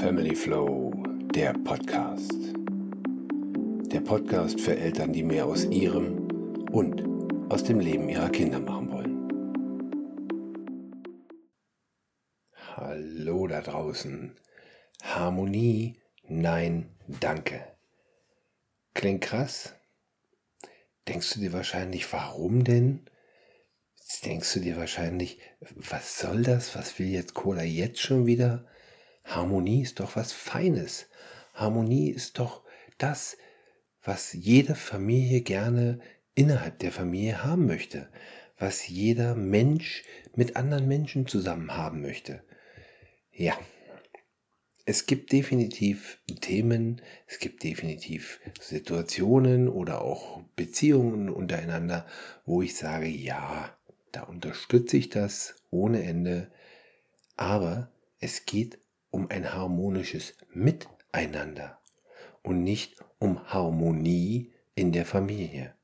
Family Flow, der Podcast. Der Podcast für Eltern, die mehr aus ihrem und aus dem Leben ihrer Kinder machen wollen. Hallo da draußen. Harmonie, nein, danke. Klingt krass? Denkst du dir wahrscheinlich, warum denn? Denkst du dir wahrscheinlich, was soll das? Was will jetzt Cola jetzt schon wieder? Harmonie ist doch was Feines. Harmonie ist doch das, was jede Familie gerne innerhalb der Familie haben möchte, was jeder Mensch mit anderen Menschen zusammen haben möchte. Ja, es gibt definitiv Themen, es gibt definitiv Situationen oder auch Beziehungen untereinander, wo ich sage, ja, da unterstütze ich das ohne Ende, aber es geht um ein harmonisches Miteinander und nicht um Harmonie in der Familie.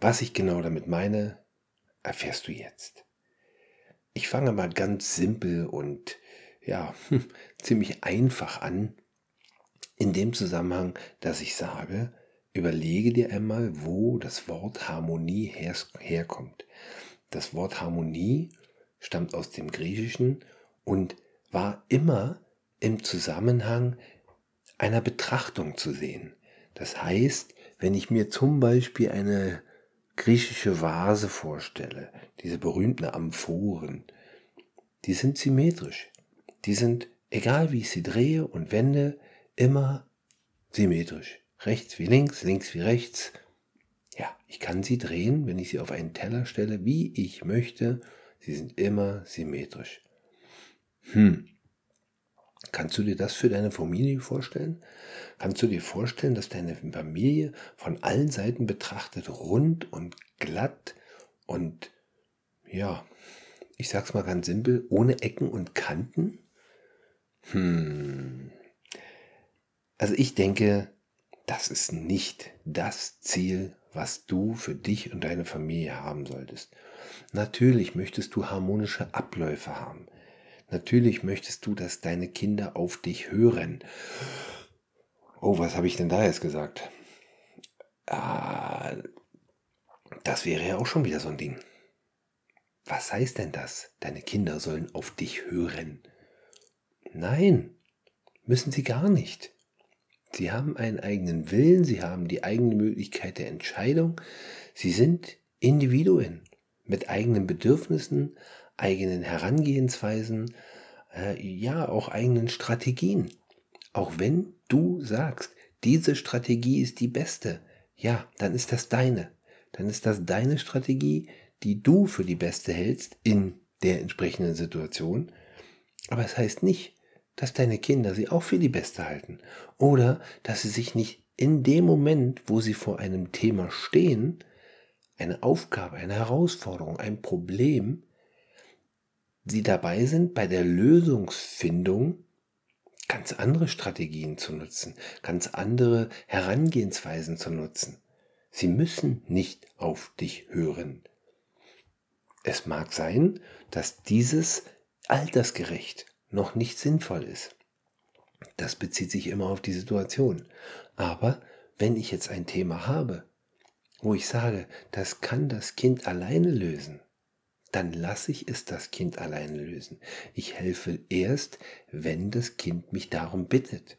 Was ich genau damit meine, erfährst du jetzt. Ich fange mal ganz simpel und ja, ziemlich einfach an, in dem Zusammenhang, dass ich sage, überlege dir einmal, wo das Wort Harmonie her herkommt. Das Wort Harmonie stammt aus dem Griechischen und war immer im Zusammenhang einer Betrachtung zu sehen. Das heißt, wenn ich mir zum Beispiel eine griechische Vase vorstelle, diese berühmten Amphoren, die sind symmetrisch. Die sind, egal wie ich sie drehe und wende, immer symmetrisch. Rechts wie links, links wie rechts. Ja, ich kann sie drehen, wenn ich sie auf einen Teller stelle, wie ich möchte. Sie sind immer symmetrisch. Hm. Kannst du dir das für deine Familie vorstellen? Kannst du dir vorstellen, dass deine Familie von allen Seiten betrachtet rund und glatt und ja, ich sag's mal ganz simpel, ohne Ecken und Kanten? Hm. Also ich denke, das ist nicht das Ziel, was du für dich und deine Familie haben solltest. Natürlich möchtest du harmonische Abläufe haben. Natürlich möchtest du, dass deine Kinder auf dich hören. Oh, was habe ich denn da jetzt gesagt? Ah, das wäre ja auch schon wieder so ein Ding. Was heißt denn das? Deine Kinder sollen auf dich hören. Nein, müssen sie gar nicht. Sie haben einen eigenen Willen, sie haben die eigene Möglichkeit der Entscheidung. Sie sind Individuen mit eigenen Bedürfnissen, eigenen Herangehensweisen, äh, ja, auch eigenen Strategien. Auch wenn du sagst, diese Strategie ist die beste, ja, dann ist das deine. Dann ist das deine Strategie, die du für die beste hältst in der entsprechenden Situation. Aber es heißt nicht, dass deine Kinder sie auch für die beste halten. Oder dass sie sich nicht in dem Moment, wo sie vor einem Thema stehen, eine Aufgabe, eine Herausforderung, ein Problem, sie dabei sind, bei der Lösungsfindung ganz andere Strategien zu nutzen, ganz andere Herangehensweisen zu nutzen. Sie müssen nicht auf dich hören. Es mag sein, dass dieses altersgerecht noch nicht sinnvoll ist. Das bezieht sich immer auf die Situation. Aber wenn ich jetzt ein Thema habe, wo ich sage, das kann das Kind alleine lösen, dann lasse ich es das Kind alleine lösen. Ich helfe erst, wenn das Kind mich darum bittet.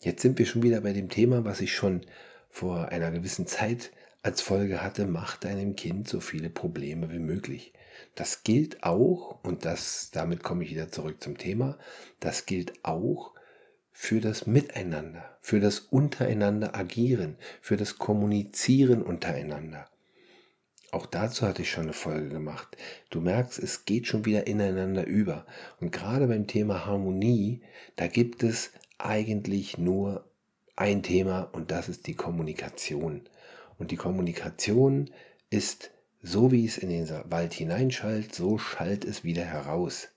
Jetzt sind wir schon wieder bei dem Thema, was ich schon vor einer gewissen Zeit als Folge hatte, mach deinem Kind so viele Probleme wie möglich. Das gilt auch, und das, damit komme ich wieder zurück zum Thema, das gilt auch für das Miteinander, für das Untereinander agieren, für das Kommunizieren untereinander. Auch dazu hatte ich schon eine Folge gemacht. Du merkst, es geht schon wieder ineinander über. Und gerade beim Thema Harmonie, da gibt es eigentlich nur ein Thema und das ist die Kommunikation. Und die Kommunikation ist so wie es in den Wald hineinschallt, so schallt es wieder heraus.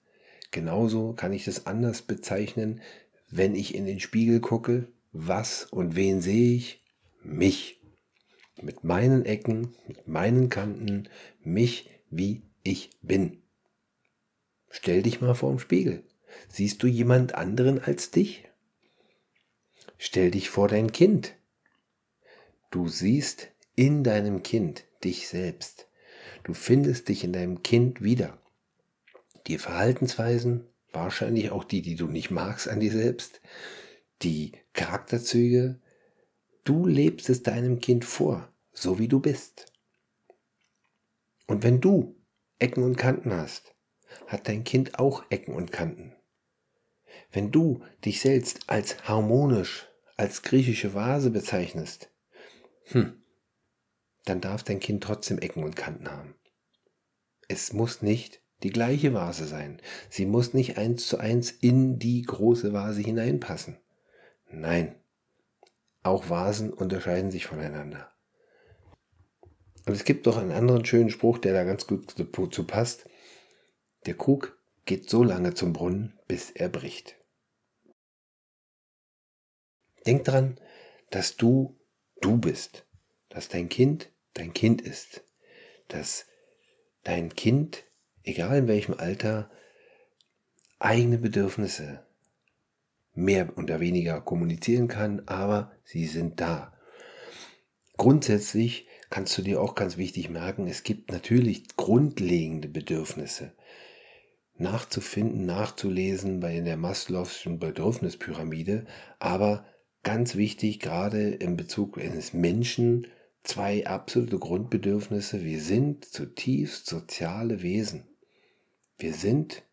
Genauso kann ich das anders bezeichnen, wenn ich in den Spiegel gucke, was und wen sehe ich? Mich mit meinen Ecken, mit meinen Kanten, mich wie ich bin. Stell dich mal vor dem Spiegel. Siehst du jemand anderen als dich? Stell dich vor dein Kind. Du siehst in deinem Kind dich selbst. Du findest dich in deinem Kind wieder. Die Verhaltensweisen, wahrscheinlich auch die, die du nicht magst an dir selbst, die Charakterzüge, du lebst es deinem Kind vor, so wie du bist. Und wenn du Ecken und Kanten hast, hat dein Kind auch Ecken und Kanten. Wenn du dich selbst als harmonisch, als griechische Vase bezeichnest, hm, dann darf dein Kind trotzdem Ecken und Kanten haben. Es muss nicht die gleiche Vase sein. Sie muss nicht eins zu eins in die große Vase hineinpassen. Nein, auch Vasen unterscheiden sich voneinander. Und es gibt doch einen anderen schönen Spruch, der da ganz gut zu passt. Der Krug geht so lange zum Brunnen, bis er bricht. Denk dran, dass du du bist, dass dein Kind dein Kind ist, dass dein Kind, egal in welchem Alter, eigene Bedürfnisse mehr oder weniger kommunizieren kann, aber sie sind da. Grundsätzlich kannst du dir auch ganz wichtig merken, es gibt natürlich grundlegende Bedürfnisse nachzufinden, nachzulesen bei der Maslow'schen Bedürfnispyramide, aber ganz wichtig, gerade in Bezug eines Menschen, zwei absolute Grundbedürfnisse. Wir sind zutiefst soziale Wesen. Wir sind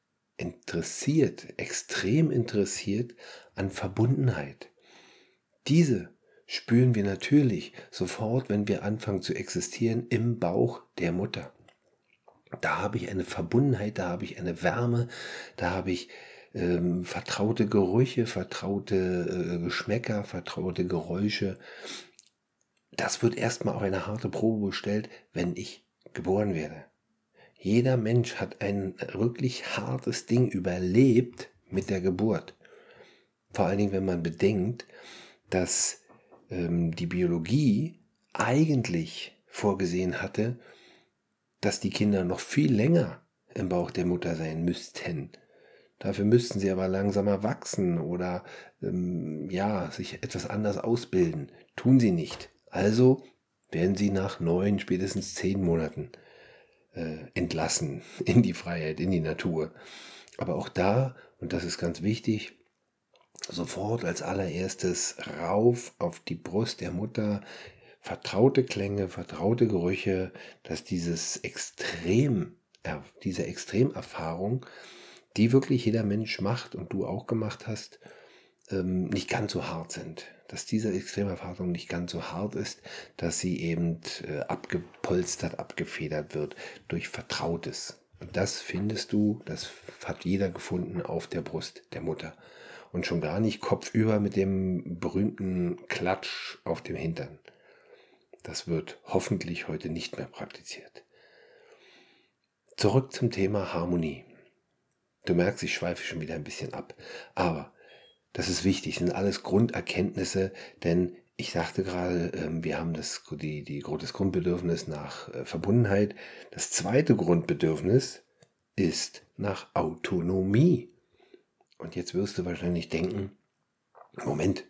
interessiert, extrem interessiert an Verbundenheit. Diese spüren wir natürlich sofort, wenn wir anfangen zu existieren im Bauch der Mutter. Da habe ich eine Verbundenheit, da habe ich eine Wärme, da habe ich ähm, vertraute Gerüche, vertraute äh, Geschmäcker, vertraute Geräusche. Das wird erstmal auf eine harte Probe gestellt, wenn ich geboren werde. Jeder Mensch hat ein wirklich hartes Ding überlebt mit der Geburt. Vor allen Dingen, wenn man bedenkt, dass ähm, die Biologie eigentlich vorgesehen hatte, dass die Kinder noch viel länger im Bauch der Mutter sein müssten. Dafür müssten sie aber langsamer wachsen oder ähm, ja, sich etwas anders ausbilden. Tun sie nicht. Also werden sie nach neun, spätestens zehn Monaten äh, entlassen in die Freiheit, in die Natur. Aber auch da, und das ist ganz wichtig, sofort als allererstes rauf auf die Brust der Mutter, vertraute Klänge, vertraute Gerüche, dass dieses Extrem, äh, diese Extremerfahrung die wirklich jeder Mensch macht und du auch gemacht hast, ähm, nicht ganz so hart sind. Dass diese Extremerfahrung nicht ganz so hart ist, dass sie eben äh, abgepolstert, abgefedert wird durch Vertrautes. Und das findest du, das hat jeder gefunden auf der Brust der Mutter. Und schon gar nicht kopfüber mit dem berühmten Klatsch auf dem Hintern. Das wird hoffentlich heute nicht mehr praktiziert. Zurück zum Thema Harmonie. Du merkst, ich schweife schon wieder ein bisschen ab. Aber das ist wichtig, das sind alles Grunderkenntnisse, denn ich sagte gerade, ähm, wir haben das, die, die, das Grundbedürfnis nach äh, Verbundenheit. Das zweite Grundbedürfnis ist nach Autonomie. Und jetzt wirst du wahrscheinlich denken, Moment,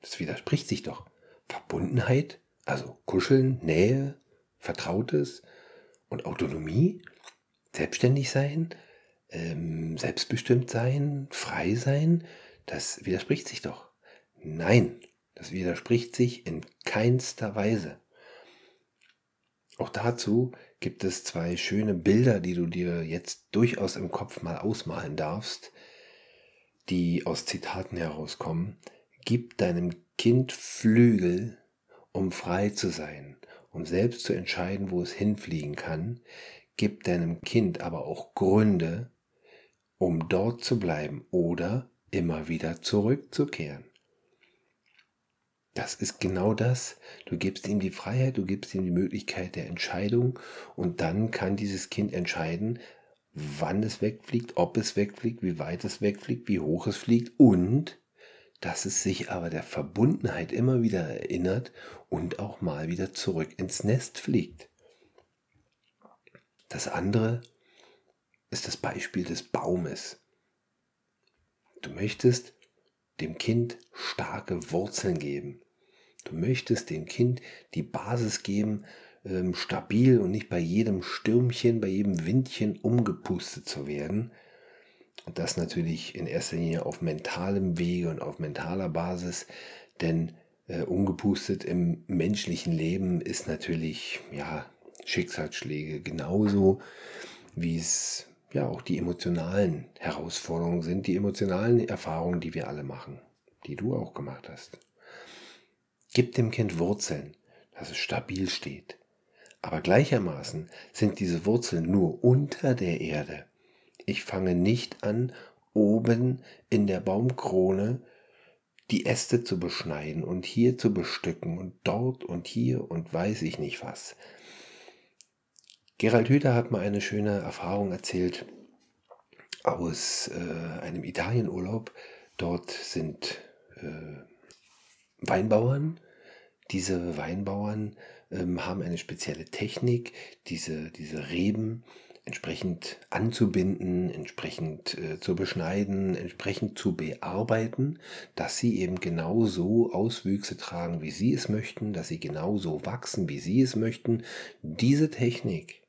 das widerspricht sich doch. Verbundenheit, also Kuscheln, Nähe, Vertrautes und Autonomie, selbstständig sein, ähm, selbstbestimmt sein, frei sein, das widerspricht sich doch. Nein, das widerspricht sich in keinster Weise. Auch dazu gibt es zwei schöne Bilder, die du dir jetzt durchaus im Kopf mal ausmalen darfst, die aus Zitaten herauskommen. Gib deinem Kind Flügel, um frei zu sein, um selbst zu entscheiden, wo es hinfliegen kann. Gib deinem Kind aber auch Gründe, um dort zu bleiben oder immer wieder zurückzukehren. Das ist genau das. Du gibst ihm die Freiheit, du gibst ihm die Möglichkeit der Entscheidung und dann kann dieses Kind entscheiden, wann es wegfliegt, ob es wegfliegt, wie weit es wegfliegt, wie hoch es fliegt und dass es sich aber der Verbundenheit immer wieder erinnert und auch mal wieder zurück ins Nest fliegt. Das andere ist das Beispiel des Baumes. Du möchtest dem Kind starke Wurzeln geben. Du möchtest dem Kind die Basis geben, ähm, stabil und nicht bei jedem Stürmchen, bei jedem Windchen umgepustet zu werden. Und das natürlich in erster Linie auf mentalem Wege und auf mentaler Basis, denn äh, umgepustet im menschlichen Leben ist natürlich ja Schicksalsschläge genauso wie es ja auch die emotionalen Herausforderungen sind, die emotionalen Erfahrungen, die wir alle machen, die du auch gemacht hast. Gib dem Kind Wurzeln, dass es stabil steht. Aber gleichermaßen sind diese Wurzeln nur unter der Erde. Ich fange nicht an, oben in der Baumkrone die Äste zu beschneiden und hier zu bestücken und dort und hier und weiß ich nicht was. Gerald Hüther hat mal eine schöne Erfahrung erzählt aus äh, einem Italienurlaub. Dort sind äh, Weinbauern. Diese Weinbauern ähm, haben eine spezielle Technik, diese, diese Reben entsprechend anzubinden, entsprechend äh, zu beschneiden, entsprechend zu bearbeiten, dass sie eben genau so Auswüchse tragen, wie sie es möchten, dass sie genau so wachsen, wie sie es möchten. Diese Technik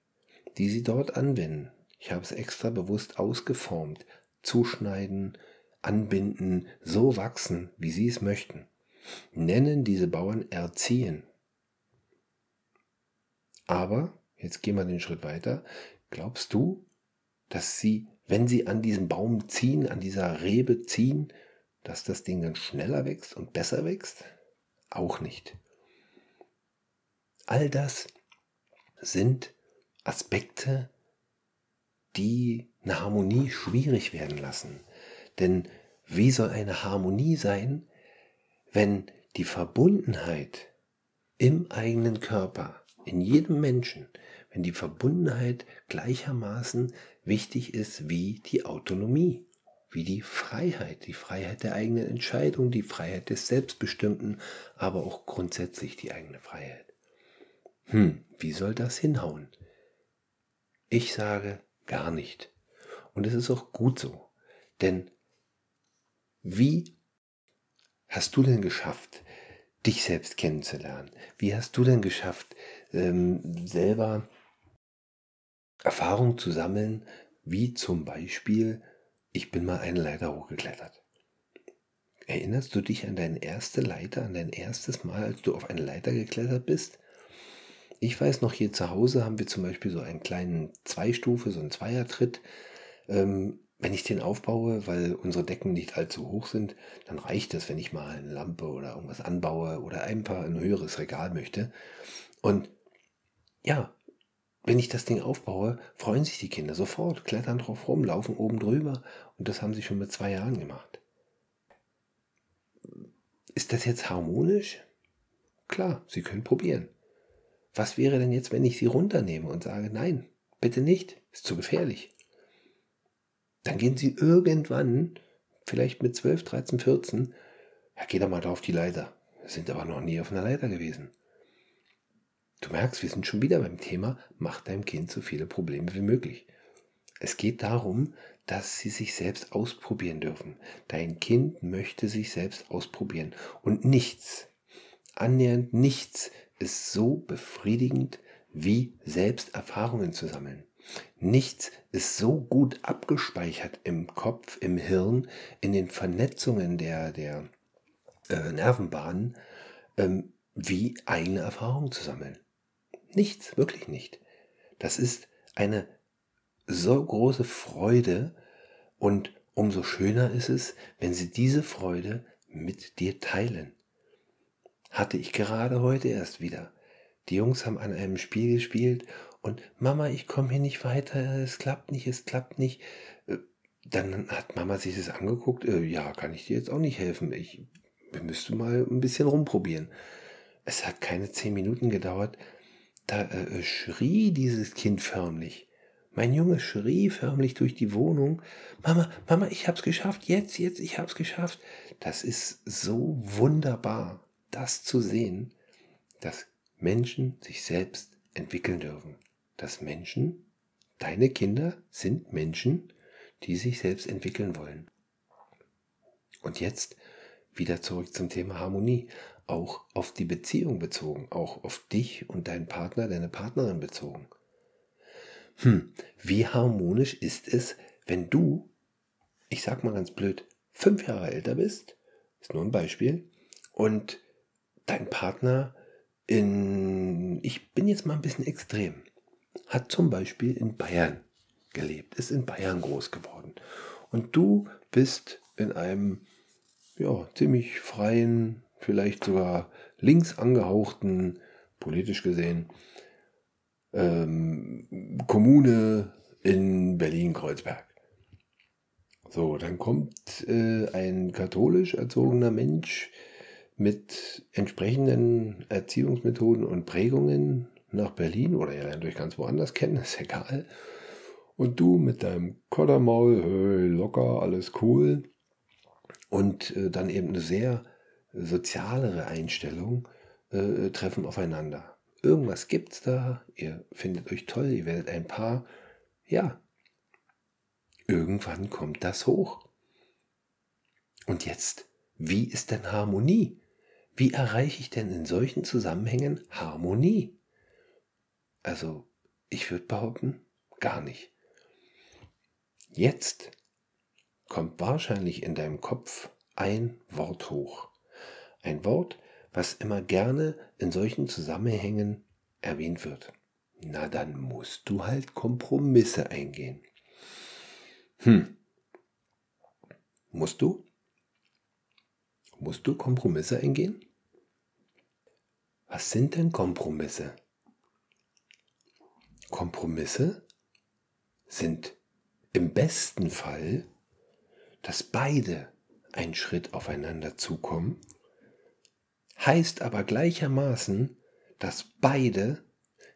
die Sie dort anwenden. Ich habe es extra bewusst ausgeformt. Zuschneiden, anbinden, so wachsen, wie Sie es möchten. Nennen diese Bauern erziehen. Aber, jetzt gehen wir den Schritt weiter, glaubst du, dass Sie, wenn Sie an diesem Baum ziehen, an dieser Rebe ziehen, dass das Ding dann schneller wächst und besser wächst? Auch nicht. All das sind Aspekte, die eine Harmonie schwierig werden lassen. Denn wie soll eine Harmonie sein, wenn die Verbundenheit im eigenen Körper, in jedem Menschen, wenn die Verbundenheit gleichermaßen wichtig ist wie die Autonomie, wie die Freiheit, die Freiheit der eigenen Entscheidung, die Freiheit des Selbstbestimmten, aber auch grundsätzlich die eigene Freiheit. Hm, wie soll das hinhauen? Ich sage gar nicht. Und es ist auch gut so. Denn wie hast du denn geschafft, dich selbst kennenzulernen? Wie hast du denn geschafft, ähm, selber Erfahrungen zu sammeln, wie zum Beispiel, ich bin mal eine Leiter hochgeklettert. Erinnerst du dich an deine erste Leiter, an dein erstes Mal, als du auf eine Leiter geklettert bist? Ich weiß noch, hier zu Hause haben wir zum Beispiel so einen kleinen Zweistufe, so einen Zweiertritt. Ähm, wenn ich den aufbaue, weil unsere Decken nicht allzu hoch sind, dann reicht es, wenn ich mal eine Lampe oder irgendwas anbaue oder einfach ein höheres Regal möchte. Und ja, wenn ich das Ding aufbaue, freuen sich die Kinder sofort, klettern drauf rum, laufen oben drüber und das haben sie schon mit zwei Jahren gemacht. Ist das jetzt harmonisch? Klar, sie können probieren. Was wäre denn jetzt, wenn ich sie runternehme und sage, nein, bitte nicht, ist zu gefährlich? Dann gehen sie irgendwann, vielleicht mit 12, 13, 14, ja, geh doch mal da auf die Leiter. Sind aber noch nie auf einer Leiter gewesen. Du merkst, wir sind schon wieder beim Thema, mach deinem Kind so viele Probleme wie möglich. Es geht darum, dass sie sich selbst ausprobieren dürfen. Dein Kind möchte sich selbst ausprobieren. Und nichts, annähernd nichts ist so befriedigend, wie selbst Erfahrungen zu sammeln. Nichts ist so gut abgespeichert im Kopf, im Hirn, in den Vernetzungen der, der äh, Nervenbahnen, ähm, wie eigene Erfahrungen zu sammeln. Nichts, wirklich nicht. Das ist eine so große Freude und umso schöner ist es, wenn sie diese Freude mit dir teilen hatte ich gerade heute erst wieder. Die Jungs haben an einem Spiel gespielt und Mama, ich komme hier nicht weiter, es klappt nicht, es klappt nicht. Äh, dann hat Mama sich das angeguckt, äh, ja, kann ich dir jetzt auch nicht helfen. Ich müsste mal ein bisschen rumprobieren. Es hat keine zehn Minuten gedauert, da äh, schrie dieses Kind förmlich. Mein Junge schrie förmlich durch die Wohnung. Mama, Mama, ich hab's geschafft, jetzt, jetzt, ich hab's geschafft. Das ist so wunderbar das zu sehen, dass Menschen sich selbst entwickeln dürfen. Dass Menschen, deine Kinder sind Menschen, die sich selbst entwickeln wollen. Und jetzt wieder zurück zum Thema Harmonie. Auch auf die Beziehung bezogen, auch auf dich und deinen Partner, deine Partnerin bezogen. Hm, wie harmonisch ist es, wenn du, ich sag mal ganz blöd, fünf Jahre älter bist, ist nur ein Beispiel, und dein Partner in, ich bin jetzt mal ein bisschen extrem, hat zum Beispiel in Bayern gelebt, ist in Bayern groß geworden. Und du bist in einem ja, ziemlich freien, vielleicht sogar links angehauchten, politisch gesehen, ähm, Kommune in Berlin-Kreuzberg. So, dann kommt äh, ein katholisch erzogener Mensch mit entsprechenden Erziehungsmethoden und Prägungen nach Berlin oder er lernt euch ganz woanders kennen, ist egal. Und du mit deinem Koddermaul, hey, locker, alles cool. Und äh, dann eben eine sehr sozialere Einstellung äh, treffen aufeinander. Irgendwas gibt's da, ihr findet euch toll, ihr werdet ein Paar. Ja, irgendwann kommt das hoch. Und jetzt, wie ist denn Harmonie? Wie erreiche ich denn in solchen Zusammenhängen Harmonie? Also, ich würde behaupten, gar nicht. Jetzt kommt wahrscheinlich in deinem Kopf ein Wort hoch. Ein Wort, was immer gerne in solchen Zusammenhängen erwähnt wird. Na, dann musst du halt Kompromisse eingehen. Hm. Musst du? Musst du Kompromisse eingehen? Was sind denn Kompromisse? Kompromisse sind im besten Fall, dass beide einen Schritt aufeinander zukommen, heißt aber gleichermaßen, dass beide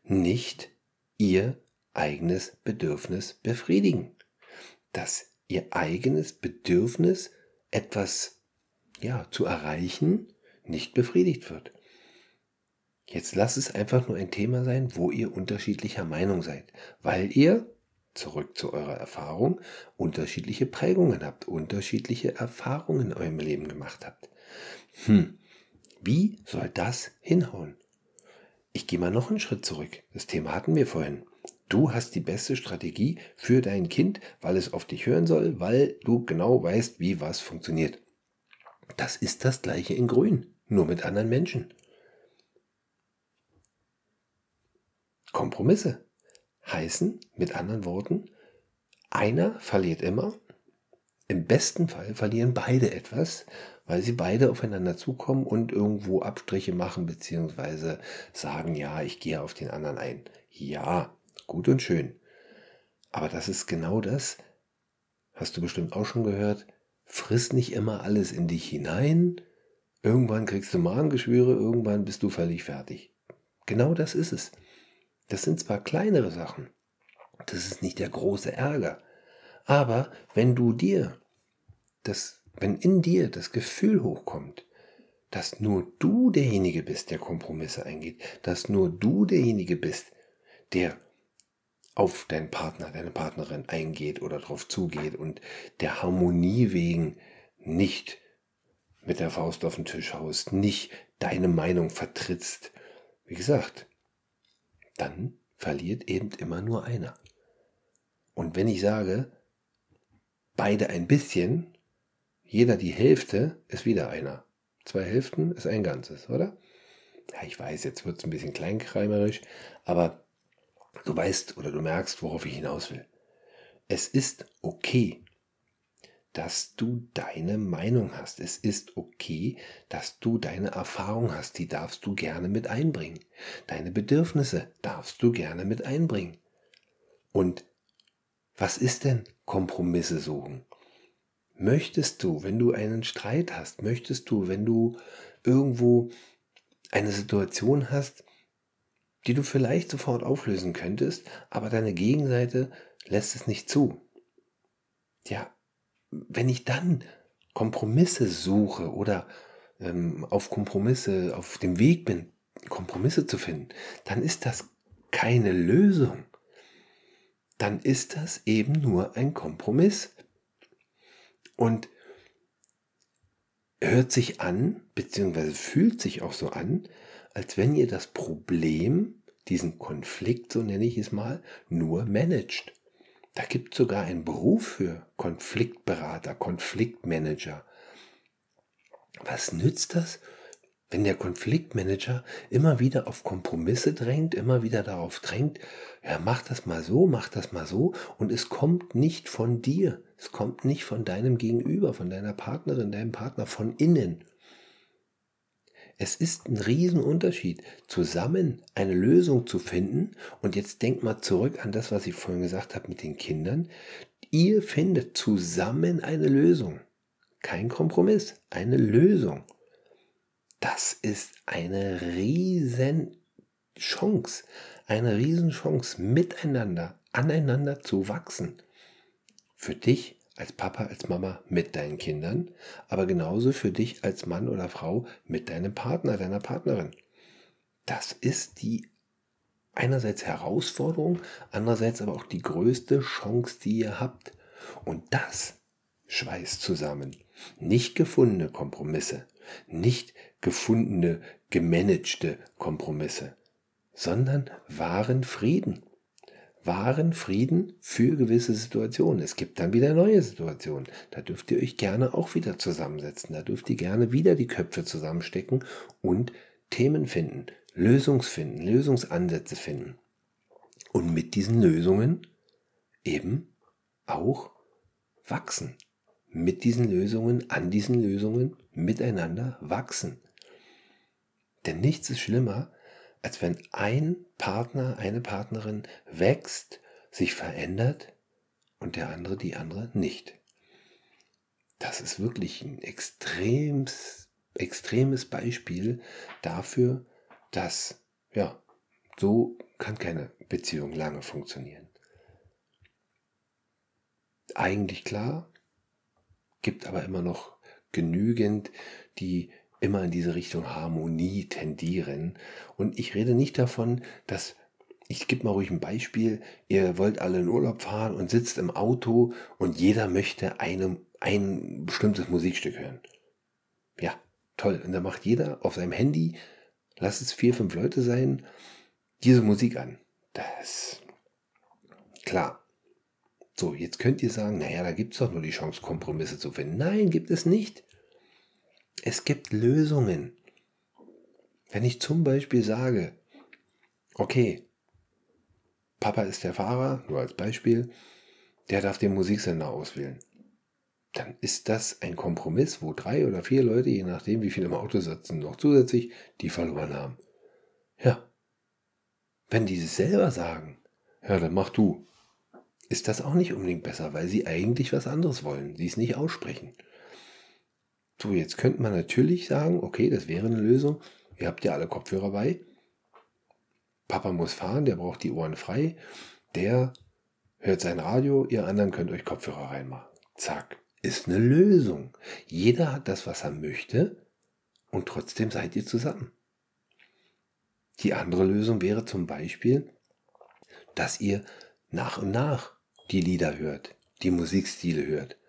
nicht ihr eigenes Bedürfnis befriedigen, dass ihr eigenes Bedürfnis, etwas ja, zu erreichen, nicht befriedigt wird. Jetzt lasst es einfach nur ein Thema sein, wo ihr unterschiedlicher Meinung seid, weil ihr zurück zu eurer Erfahrung, unterschiedliche Prägungen habt, unterschiedliche Erfahrungen in eurem Leben gemacht habt. Hm, wie soll das hinhauen? Ich gehe mal noch einen Schritt zurück. Das Thema hatten wir vorhin. Du hast die beste Strategie für dein Kind, weil es auf dich hören soll, weil du genau weißt, wie was funktioniert. Das ist das gleiche in Grün, nur mit anderen Menschen. Kompromisse heißen, mit anderen Worten, einer verliert immer. Im besten Fall verlieren beide etwas, weil sie beide aufeinander zukommen und irgendwo Abstriche machen, beziehungsweise sagen, ja, ich gehe auf den anderen ein. Ja, gut und schön. Aber das ist genau das, hast du bestimmt auch schon gehört, friss nicht immer alles in dich hinein, irgendwann kriegst du Magengeschwüre, irgendwann bist du völlig fertig. Genau das ist es. Das sind zwar kleinere Sachen, das ist nicht der große Ärger, aber wenn du dir, das, wenn in dir das Gefühl hochkommt, dass nur du derjenige bist, der Kompromisse eingeht, dass nur du derjenige bist, der auf deinen Partner, deine Partnerin eingeht oder darauf zugeht und der Harmonie wegen nicht mit der Faust auf den Tisch haust, nicht deine Meinung vertrittst. Wie gesagt, dann verliert eben immer nur einer. Und wenn ich sage, beide ein bisschen, jeder die Hälfte, ist wieder einer. Zwei Hälften ist ein Ganzes, oder? Ja, ich weiß, jetzt wird es ein bisschen kleinkreimerisch, aber du weißt oder du merkst, worauf ich hinaus will. Es ist okay, dass du deine Meinung hast. Es ist okay, dass du deine Erfahrung hast. Die darfst du gerne mit einbringen. Deine Bedürfnisse darfst du gerne mit einbringen. Und was ist denn Kompromisse suchen? Möchtest du, wenn du einen Streit hast, möchtest du, wenn du irgendwo eine Situation hast, die du vielleicht sofort auflösen könntest, aber deine Gegenseite lässt es nicht zu. Ja, wenn ich dann Kompromisse suche oder ähm, auf Kompromisse auf dem Weg bin, Kompromisse zu finden, dann ist das keine Lösung. Dann ist das eben nur ein Kompromiss. Und hört sich an, beziehungsweise fühlt sich auch so an, als wenn ihr das Problem, diesen Konflikt, so nenne ich es mal, nur managt. Da gibt es sogar einen Beruf für Konfliktberater, Konfliktmanager. Was nützt das, wenn der Konfliktmanager immer wieder auf Kompromisse drängt, immer wieder darauf drängt, ja, mach das mal so, mach das mal so, und es kommt nicht von dir, es kommt nicht von deinem Gegenüber, von deiner Partnerin, deinem Partner, von innen. Es ist ein Riesenunterschied, zusammen eine Lösung zu finden. Und jetzt denk mal zurück an das, was ich vorhin gesagt habe mit den Kindern. Ihr findet zusammen eine Lösung. Kein Kompromiss, eine Lösung. Das ist eine riesen Chance, eine riesen Chance, miteinander, aneinander zu wachsen. Für dich als Papa, als Mama mit deinen Kindern, aber genauso für dich als Mann oder Frau mit deinem Partner, deiner Partnerin. Das ist die einerseits Herausforderung, andererseits aber auch die größte Chance, die ihr habt. Und das schweißt zusammen. Nicht gefundene Kompromisse, nicht gefundene, gemanagte Kompromisse, sondern wahren Frieden wahren Frieden für gewisse Situationen. Es gibt dann wieder neue Situationen. Da dürft ihr euch gerne auch wieder zusammensetzen. Da dürft ihr gerne wieder die Köpfe zusammenstecken und Themen finden, Lösungsfinden, Lösungsansätze finden. Und mit diesen Lösungen eben auch wachsen. Mit diesen Lösungen, an diesen Lösungen miteinander wachsen. Denn nichts ist schlimmer, als wenn ein Partner, eine Partnerin wächst, sich verändert und der andere, die andere nicht. Das ist wirklich ein extremes, extremes Beispiel dafür, dass, ja, so kann keine Beziehung lange funktionieren. Eigentlich klar, gibt aber immer noch genügend, die immer in diese Richtung Harmonie tendieren. Und ich rede nicht davon, dass ich gebe mal ruhig ein Beispiel. Ihr wollt alle in Urlaub fahren und sitzt im Auto und jeder möchte einem ein bestimmtes Musikstück hören. Ja, toll. Und da macht jeder auf seinem Handy, lass es vier, fünf Leute sein, diese Musik an. Das klar. So, jetzt könnt ihr sagen, naja, da gibt es doch nur die Chance, Kompromisse zu finden. Nein, gibt es nicht. Es gibt Lösungen. Wenn ich zum Beispiel sage, okay, Papa ist der Fahrer, nur als Beispiel, der darf den Musiksender auswählen. Dann ist das ein Kompromiss, wo drei oder vier Leute, je nachdem wie viele im Auto sitzen, noch zusätzlich die verloren haben. Ja. Wenn die es selber sagen, ja, dann mach du. Ist das auch nicht unbedingt besser, weil sie eigentlich was anderes wollen, sie es nicht aussprechen. So, jetzt könnte man natürlich sagen, okay, das wäre eine Lösung. Ihr habt ja alle Kopfhörer bei. Papa muss fahren, der braucht die Ohren frei. Der hört sein Radio, ihr anderen könnt euch Kopfhörer reinmachen. Zack, ist eine Lösung. Jeder hat das, was er möchte und trotzdem seid ihr zusammen. Die andere Lösung wäre zum Beispiel, dass ihr nach und nach die Lieder hört, die Musikstile hört.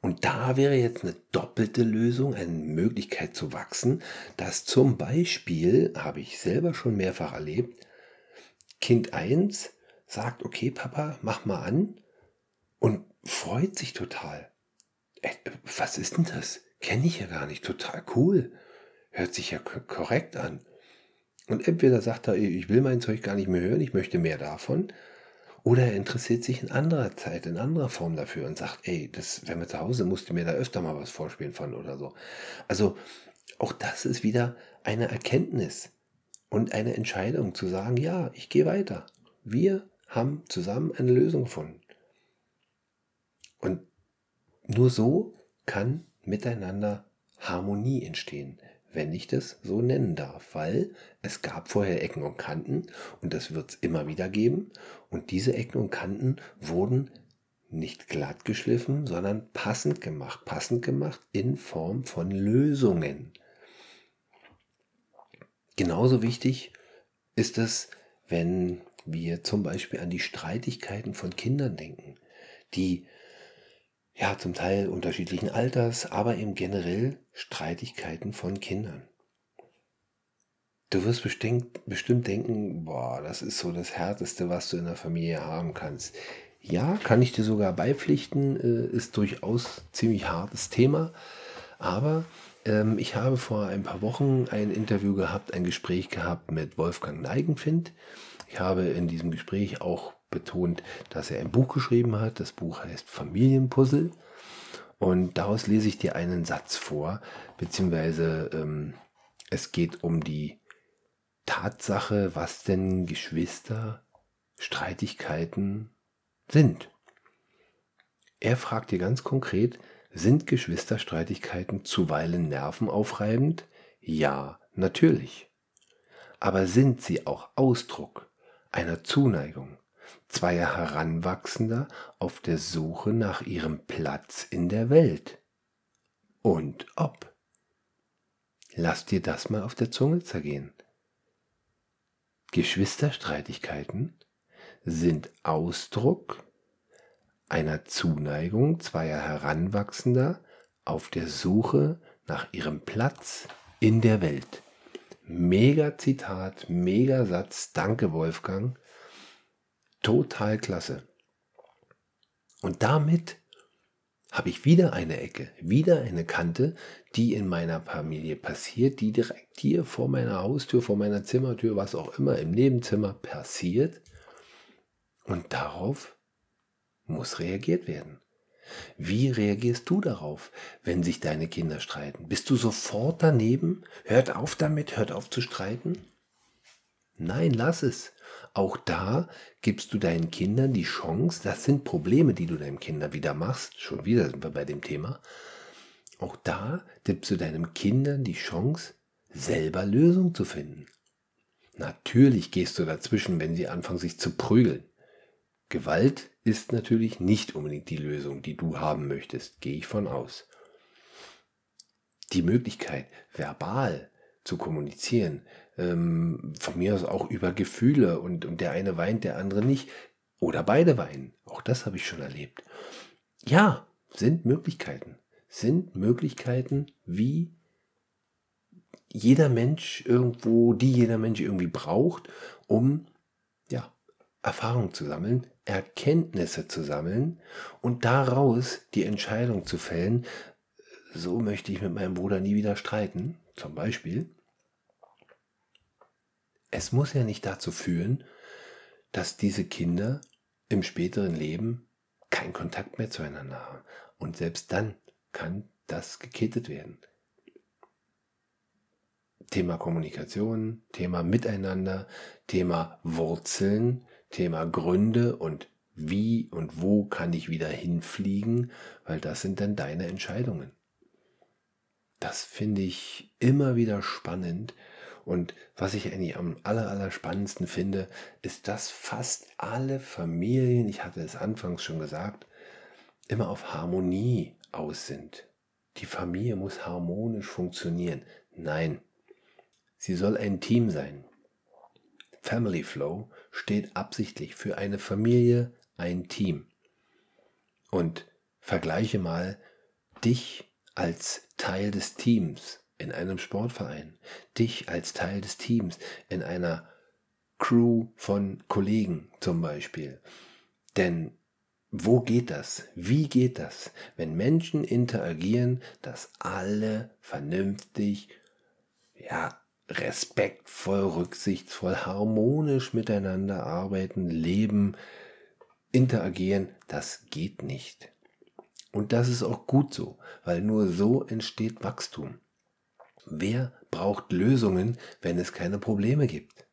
Und da wäre jetzt eine doppelte Lösung, eine Möglichkeit zu wachsen, dass zum Beispiel, habe ich selber schon mehrfach erlebt, Kind 1 sagt, okay Papa, mach mal an und freut sich total. Äh, was ist denn das? Kenne ich ja gar nicht. Total cool. Hört sich ja korrekt an. Und entweder sagt er, ich will mein Zeug gar nicht mehr hören, ich möchte mehr davon. Oder er interessiert sich in anderer Zeit, in anderer Form dafür und sagt, ey, das, wenn wir zu Hause, musst du mir da öfter mal was vorspielen von oder so. Also auch das ist wieder eine Erkenntnis und eine Entscheidung zu sagen, ja, ich gehe weiter. Wir haben zusammen eine Lösung gefunden. Und nur so kann miteinander Harmonie entstehen wenn ich das so nennen darf, weil es gab vorher Ecken und Kanten und das wird es immer wieder geben und diese Ecken und Kanten wurden nicht glatt geschliffen, sondern passend gemacht, passend gemacht in Form von Lösungen. Genauso wichtig ist es, wenn wir zum Beispiel an die Streitigkeiten von Kindern denken, die ja, zum Teil unterschiedlichen Alters, aber eben generell Streitigkeiten von Kindern. Du wirst bestimmt, bestimmt denken, boah, das ist so das Härteste, was du in der Familie haben kannst. Ja, kann ich dir sogar beipflichten, äh, ist durchaus ziemlich hartes Thema. Aber ähm, ich habe vor ein paar Wochen ein Interview gehabt, ein Gespräch gehabt mit Wolfgang Neigenfind. Ich habe in diesem Gespräch auch betont, dass er ein Buch geschrieben hat. Das Buch heißt Familienpuzzle. Und daraus lese ich dir einen Satz vor, beziehungsweise ähm, es geht um die Tatsache, was denn Geschwister Streitigkeiten sind. Er fragt dir ganz konkret, sind Geschwisterstreitigkeiten zuweilen nervenaufreibend? Ja, natürlich. Aber sind sie auch Ausdruck einer Zuneigung zweier Heranwachsender auf der Suche nach ihrem Platz in der Welt? Und ob? Lass dir das mal auf der Zunge zergehen. Geschwisterstreitigkeiten sind Ausdruck einer Zuneigung zweier Heranwachsender auf der Suche nach ihrem Platz in der Welt. Mega Zitat, mega Satz, danke Wolfgang. Total klasse. Und damit habe ich wieder eine Ecke, wieder eine Kante, die in meiner Familie passiert, die direkt hier vor meiner Haustür, vor meiner Zimmertür, was auch immer im Nebenzimmer passiert. Und darauf muss reagiert werden. Wie reagierst du darauf, wenn sich deine Kinder streiten? Bist du sofort daneben? Hört auf damit, hört auf zu streiten? Nein, lass es. Auch da gibst du deinen Kindern die Chance, das sind Probleme, die du deinem Kinder wieder machst, schon wieder sind wir bei dem Thema. Auch da gibst du deinem Kindern die Chance, selber Lösungen zu finden. Natürlich gehst du dazwischen, wenn sie anfangen, sich zu prügeln. Gewalt ist natürlich nicht unbedingt die Lösung, die du haben möchtest, gehe ich von aus. Die Möglichkeit, verbal zu kommunizieren, ähm, von mir aus auch über Gefühle und, und der eine weint, der andere nicht. Oder beide weinen. Auch das habe ich schon erlebt. Ja, sind Möglichkeiten. Sind Möglichkeiten, wie jeder Mensch irgendwo, die jeder Mensch irgendwie braucht, um ja, Erfahrung zu sammeln, Erkenntnisse zu sammeln und daraus die Entscheidung zu fällen, so möchte ich mit meinem Bruder nie wieder streiten, zum Beispiel es muss ja nicht dazu führen, dass diese Kinder im späteren Leben keinen Kontakt mehr zueinander haben. Und selbst dann kann das gekittet werden. Thema Kommunikation, Thema Miteinander, Thema Wurzeln, Thema Gründe und wie und wo kann ich wieder hinfliegen, weil das sind dann deine Entscheidungen. Das finde ich immer wieder spannend, und was ich eigentlich am aller, aller spannendsten finde, ist, dass fast alle Familien, ich hatte es anfangs schon gesagt, immer auf Harmonie aus sind. Die Familie muss harmonisch funktionieren. Nein, sie soll ein Team sein. Family Flow steht absichtlich für eine Familie, ein Team. Und vergleiche mal dich als Teil des Teams in einem Sportverein, dich als Teil des Teams, in einer Crew von Kollegen zum Beispiel. Denn wo geht das? Wie geht das, wenn Menschen interagieren, dass alle vernünftig, ja, respektvoll, rücksichtsvoll, harmonisch miteinander arbeiten, leben, interagieren? Das geht nicht. Und das ist auch gut so, weil nur so entsteht Wachstum. Wer braucht Lösungen, wenn es keine Probleme gibt?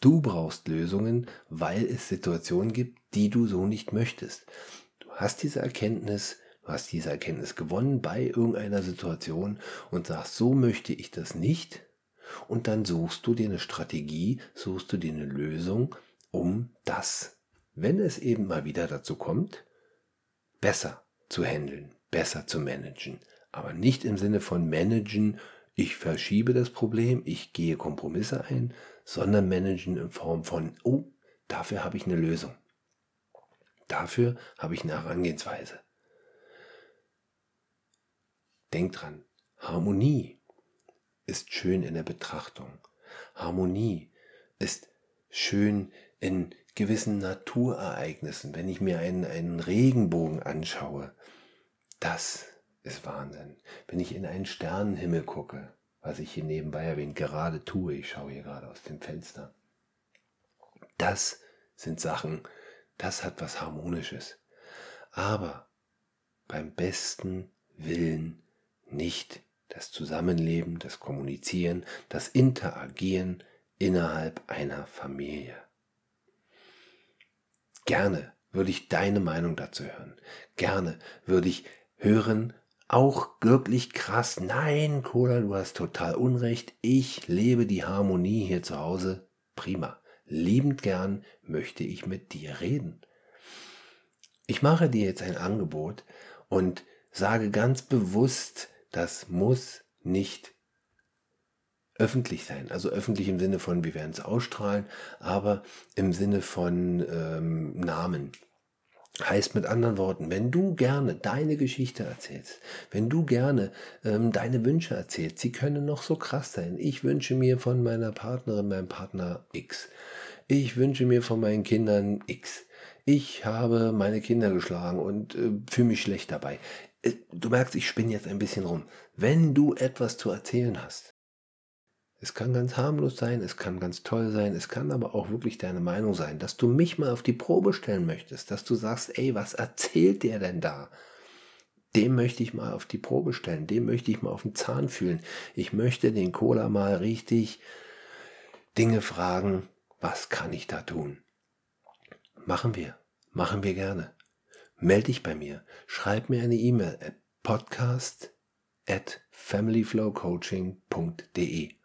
Du brauchst Lösungen, weil es Situationen gibt, die du so nicht möchtest. Du hast diese Erkenntnis, du hast diese Erkenntnis gewonnen bei irgendeiner Situation und sagst, so möchte ich das nicht. Und dann suchst du dir eine Strategie, suchst du dir eine Lösung, um das, wenn es eben mal wieder dazu kommt, besser zu handeln, besser zu managen, aber nicht im Sinne von managen, ich verschiebe das Problem, ich gehe Kompromisse ein, sondern managen in Form von, oh, dafür habe ich eine Lösung. Dafür habe ich eine Herangehensweise. Denk dran, Harmonie ist schön in der Betrachtung. Harmonie ist schön in gewissen Naturereignissen. Wenn ich mir einen, einen Regenbogen anschaue, das ist Wahnsinn. Wenn ich in einen Sternenhimmel gucke, was ich hier nebenbei erwähnt gerade tue, ich schaue hier gerade aus dem Fenster. Das sind Sachen, das hat was Harmonisches. Aber beim besten Willen nicht das Zusammenleben, das Kommunizieren, das Interagieren innerhalb einer Familie. Gerne würde ich deine Meinung dazu hören. Gerne würde ich hören, auch wirklich krass, nein, Cola, du hast total Unrecht, ich lebe die Harmonie hier zu Hause, prima. Liebend gern möchte ich mit dir reden. Ich mache dir jetzt ein Angebot und sage ganz bewusst, das muss nicht öffentlich sein. Also öffentlich im Sinne von, wir werden es ausstrahlen, aber im Sinne von ähm, Namen. Heißt mit anderen Worten, wenn du gerne deine Geschichte erzählst, wenn du gerne ähm, deine Wünsche erzählst, sie können noch so krass sein. Ich wünsche mir von meiner Partnerin, meinem Partner X. Ich wünsche mir von meinen Kindern X. Ich habe meine Kinder geschlagen und äh, fühle mich schlecht dabei. Äh, du merkst, ich spinne jetzt ein bisschen rum. Wenn du etwas zu erzählen hast, es kann ganz harmlos sein, es kann ganz toll sein, es kann aber auch wirklich deine Meinung sein, dass du mich mal auf die Probe stellen möchtest, dass du sagst, ey, was erzählt der denn da? Dem möchte ich mal auf die Probe stellen, dem möchte ich mal auf den Zahn fühlen. Ich möchte den Cola mal richtig Dinge fragen, was kann ich da tun? Machen wir, machen wir gerne. Meld dich bei mir, schreib mir eine E-Mail at podcast at familyflowcoaching.de.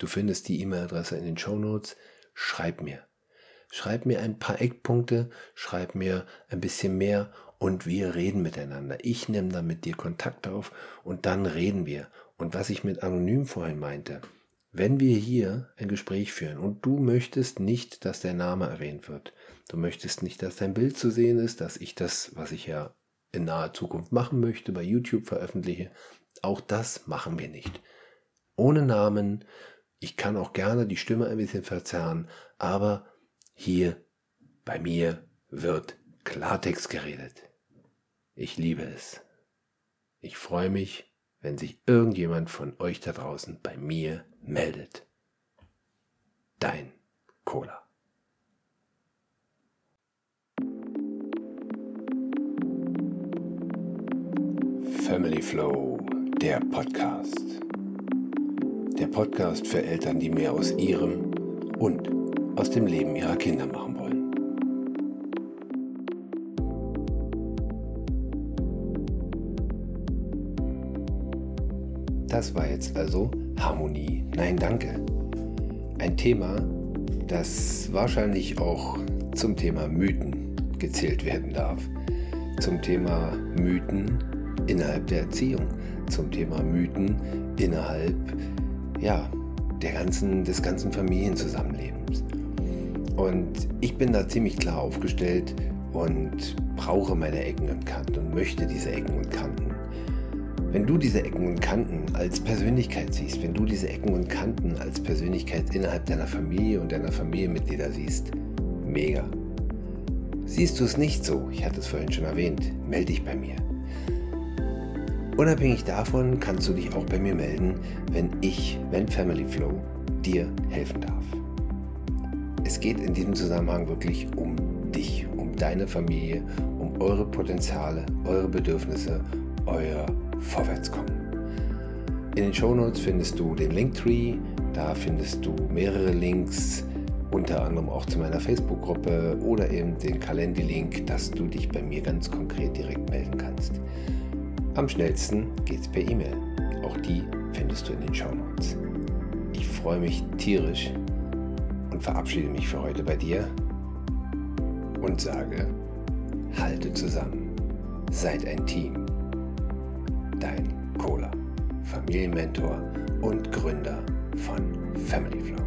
Du findest die E-Mail-Adresse in den Show Notes. Schreib mir. Schreib mir ein paar Eckpunkte, schreib mir ein bisschen mehr und wir reden miteinander. Ich nehme dann mit dir Kontakt auf und dann reden wir. Und was ich mit anonym vorhin meinte, wenn wir hier ein Gespräch führen und du möchtest nicht, dass der Name erwähnt wird, du möchtest nicht, dass dein Bild zu sehen ist, dass ich das, was ich ja in naher Zukunft machen möchte, bei YouTube veröffentliche, auch das machen wir nicht. Ohne Namen, ich kann auch gerne die Stimme ein bisschen verzerren, aber hier bei mir wird Klartext geredet. Ich liebe es. Ich freue mich, wenn sich irgendjemand von euch da draußen bei mir meldet. Dein Cola. Family Flow, der Podcast. Der Podcast für Eltern, die mehr aus ihrem und aus dem Leben ihrer Kinder machen wollen. Das war jetzt also Harmonie. Nein, danke. Ein Thema, das wahrscheinlich auch zum Thema Mythen gezählt werden darf. Zum Thema Mythen innerhalb der Erziehung. Zum Thema Mythen innerhalb ja, der ganzen, des ganzen Familienzusammenlebens. Und ich bin da ziemlich klar aufgestellt und brauche meine Ecken und Kanten und möchte diese Ecken und Kanten. Wenn du diese Ecken und Kanten als Persönlichkeit siehst, wenn du diese Ecken und Kanten als Persönlichkeit innerhalb deiner Familie und deiner Familienmitglieder siehst, mega. Siehst du es nicht so, ich hatte es vorhin schon erwähnt, melde dich bei mir. Unabhängig davon kannst du dich auch bei mir melden, wenn ich, wenn Family Flow, dir helfen darf. Es geht in diesem Zusammenhang wirklich um dich, um deine Familie, um eure Potenziale, eure Bedürfnisse, euer Vorwärtskommen. In den Shownotes findest du den Linktree, da findest du mehrere Links, unter anderem auch zu meiner Facebook-Gruppe oder eben den Calendly-Link, dass du dich bei mir ganz konkret direkt melden kannst. Am schnellsten geht's per E-Mail. Auch die findest du in den Show Notes. Ich freue mich tierisch und verabschiede mich für heute bei dir und sage, halte zusammen, seid ein Team. Dein Cola, Familienmentor und Gründer von Family Flow.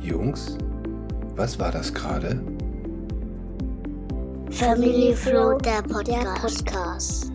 Jungs, was war das gerade? Family Flow, der Podcast.